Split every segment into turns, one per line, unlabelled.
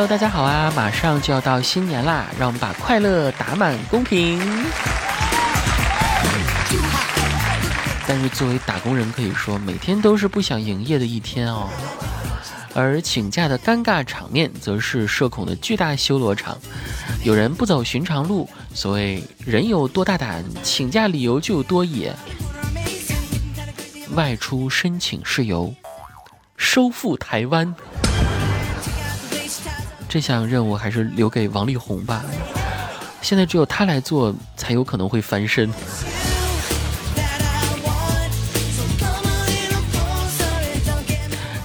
Hello，大家好啊！马上就要到新年啦，让我们把快乐打满公屏。但是作为打工人，可以说每天都是不想营业的一天哦。而请假的尴尬场面，则是社恐的巨大修罗场。有人不走寻常路，所谓人有多大胆，请假理由就有多野。外出申请事由，收复台湾。这项任务还是留给王力宏吧。现在只有他来做，才有可能会翻身。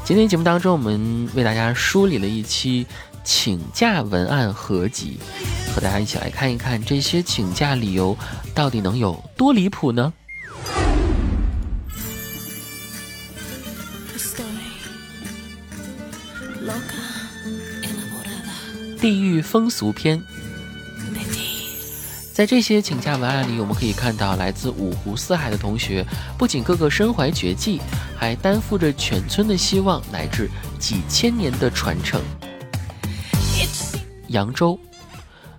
今天节目当中，我们为大家梳理了一期请假文案合集，和大家一起来看一看这些请假理由到底能有多离谱呢？地狱风俗篇。在这些请假文案里，我们可以看到来自五湖四海的同学，不仅个个身怀绝技，还担负着全村的希望乃至几千年的传承。扬州，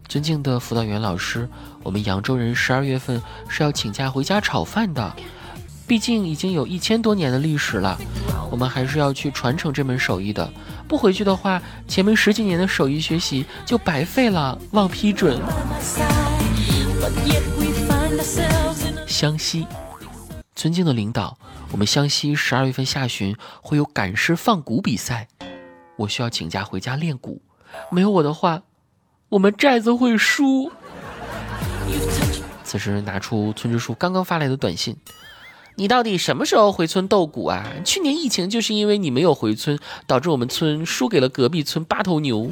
尊敬的辅导员老师，我们扬州人十二月份是要请假回家炒饭的，毕竟已经有一千多年的历史了，我们还是要去传承这门手艺的。不回去的话，前面十几年的手艺学习就白费了。望批准。湘西，尊敬的领导，我们湘西十二月份下旬会有赶尸放鼓比赛，我需要请假回家练鼓，没有我的话，我们寨子会输。此时拿出村支书刚刚发来的短信，你到底什么时候回村斗鼓啊？去年疫情就是因为你没有回村，导致我们村输给了隔壁村八头牛，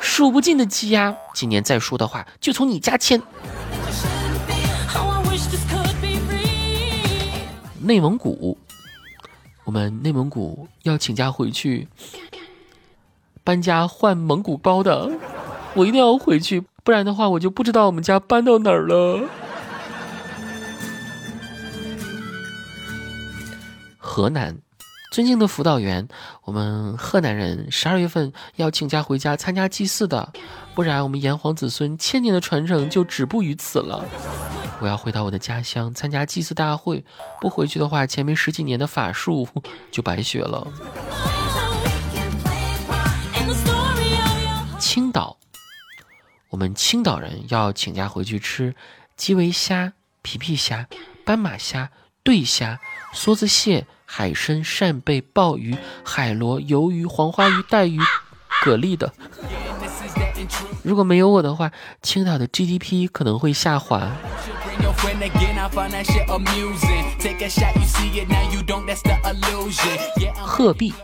数不尽的鸡鸭，今年再输的话，就从你家迁。内蒙古，我们内蒙古要请假回去搬家换蒙古包的，我一定要回去，不然的话我就不知道我们家搬到哪儿了。河南，尊敬的辅导员，我们河南人十二月份要请假回家参加祭祀的，不然我们炎黄子孙千年的传承就止步于此了。我要回到我的家乡参加祭祀大会，不回去的话，前面十几年的法术 就白学了。青岛，我们青岛人要请假回去吃基围虾、皮皮虾、斑马虾、对虾、梭子蟹、海参、扇贝、鲍鱼、海螺、鱿鱼、黄花鱼、带鱼、蛤蜊的。如果没有我的话，青岛的 GDP 可能会下滑。鹤壁，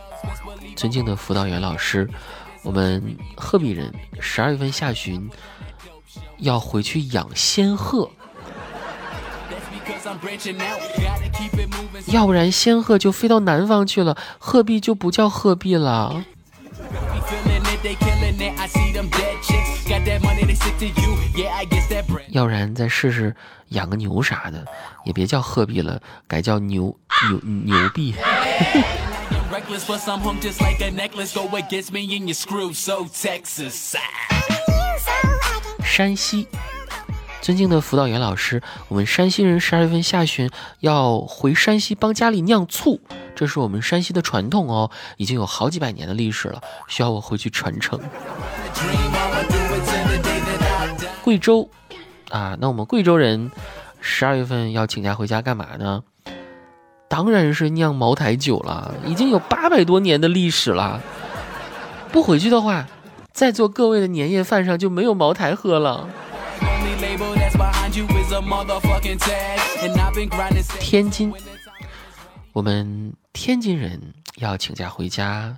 尊敬的辅导员老师，我们鹤壁人十二月份下旬要回去养仙鹤，要不然仙鹤就飞到南方去了，鹤壁就不叫鹤壁了。要不然再试试养个牛啥的，也别叫鹤壁了，改叫牛牛牛币。山西，尊敬的辅导员老师，我们山西人十二月份下旬要回山西帮家里酿醋，这是我们山西的传统哦，已经有好几百年的历史了，需要我回去传承。贵州，啊，那我们贵州人十二月份要请假回家干嘛呢？当然是酿茅台酒了，已经有八百多年的历史了。不回去的话，在座各位的年夜饭上就没有茅台喝了。天津，我们天津人要请假回家。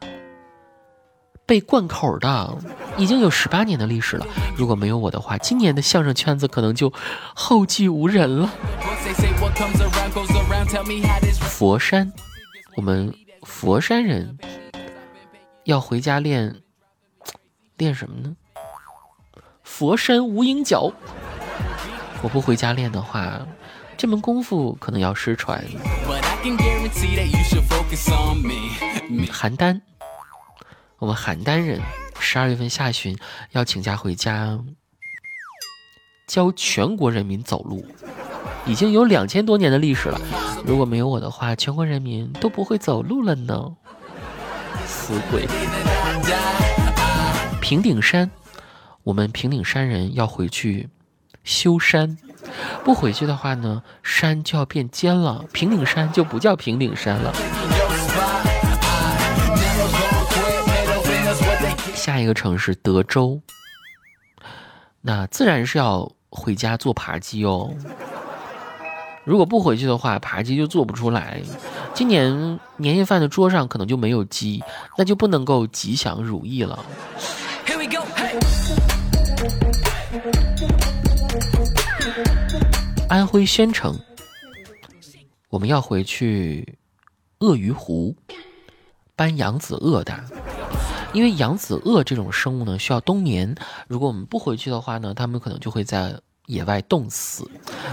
被贯口的已经有十八年的历史了。如果没有我的话，今年的相声圈子可能就后继无人了。佛山，我们佛山人要回家练练什么呢？佛山无影脚。我不回家练的话，这门功夫可能要失传。邯郸。我们邯郸人十二月份下旬要请假回家，教全国人民走路，已经有两千多年的历史了。如果没有我的话，全国人民都不会走路了呢。死鬼！平顶山，我们平顶山人要回去修山，不回去的话呢，山就要变尖了，平顶山就不叫平顶山了。下一个城市德州，那自然是要回家做扒鸡哦。如果不回去的话，扒鸡就做不出来。今年年夜饭的桌上可能就没有鸡，那就不能够吉祥如意了。安徽宣城，我们要回去鳄鱼湖搬扬子鳄的。因为扬子鳄这种生物呢，需要冬眠。如果我们不回去的话呢，它们可能就会在野外冻死，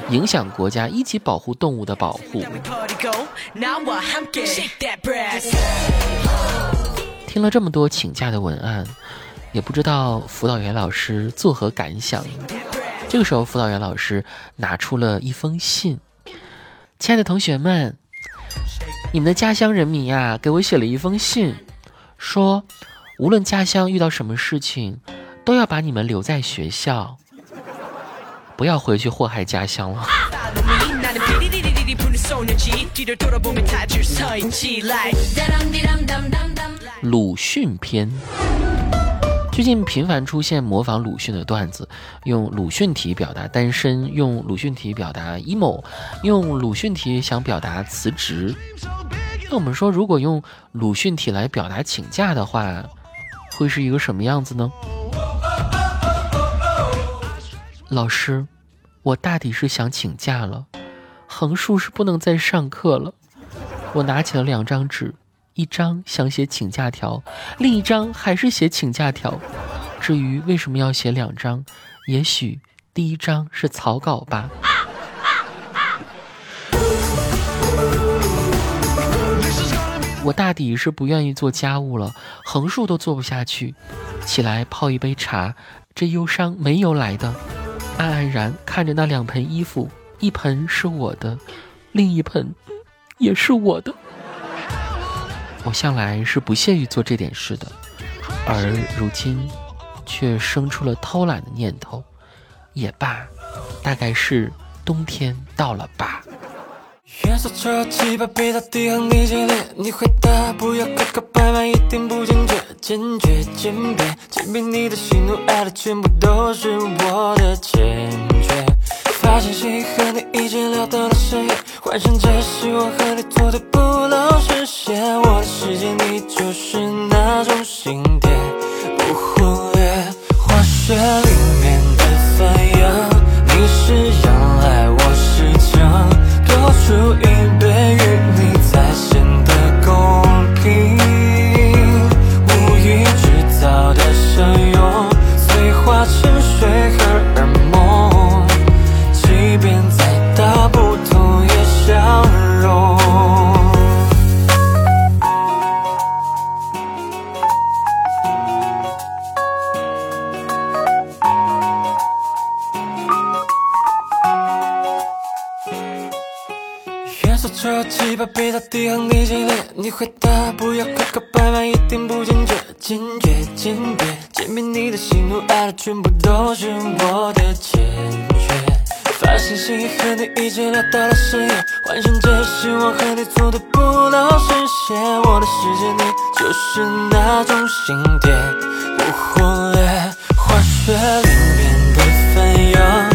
影响国家一级保护动物的保护。听了这么多请假的文案，也不知道辅导员老师作何感想。这个时候，辅导员老师拿出了一封信：“亲爱的同学们，你们的家乡人民呀，给我写了一封信，说。”无论家乡遇到什么事情，都要把你们留在学校，不要回去祸害家乡了。鲁迅篇，最近频繁出现模仿鲁迅的段子，用鲁迅体表达单身，用鲁迅体表达 emo，用鲁迅体想表达辞职。那我们说，如果用鲁迅体来表达请假的话，会是一个什么样子呢？老师，我大抵是想请假了，横竖是不能再上课了。我拿起了两张纸，一张想写请假条，另一张还是写请假条。至于为什么要写两张，也许第一张是草稿吧。我大抵是不愿意做家务了，横竖都做不下去。起来泡一杯茶，这忧伤没由来的。黯黯然看着那两盆衣服，一盆是我的，另一盆也是我的。我向来是不屑于做这点事的，而如今却生出了偷懒的念头。也罢，大概是冬天到了吧。颜色超级把别到地行你激烈，你回答不要磕磕绊绊，一点不坚决，坚决坚决，坚定你的喜怒哀乐全部都是我的坚决。发信息和你已经聊到了深夜，幻想着希望和你做的不超级怕被他抵抗你激烈，你回答不要磕磕绊绊，一点不坚决，坚决坚决，坚定你的喜怒哀乐全部都是我的坚决。发信息和你一直聊到了深夜，幻想着希望和你做的不老实现，我的世界你就是那种心点，不忽略化学里面的反应。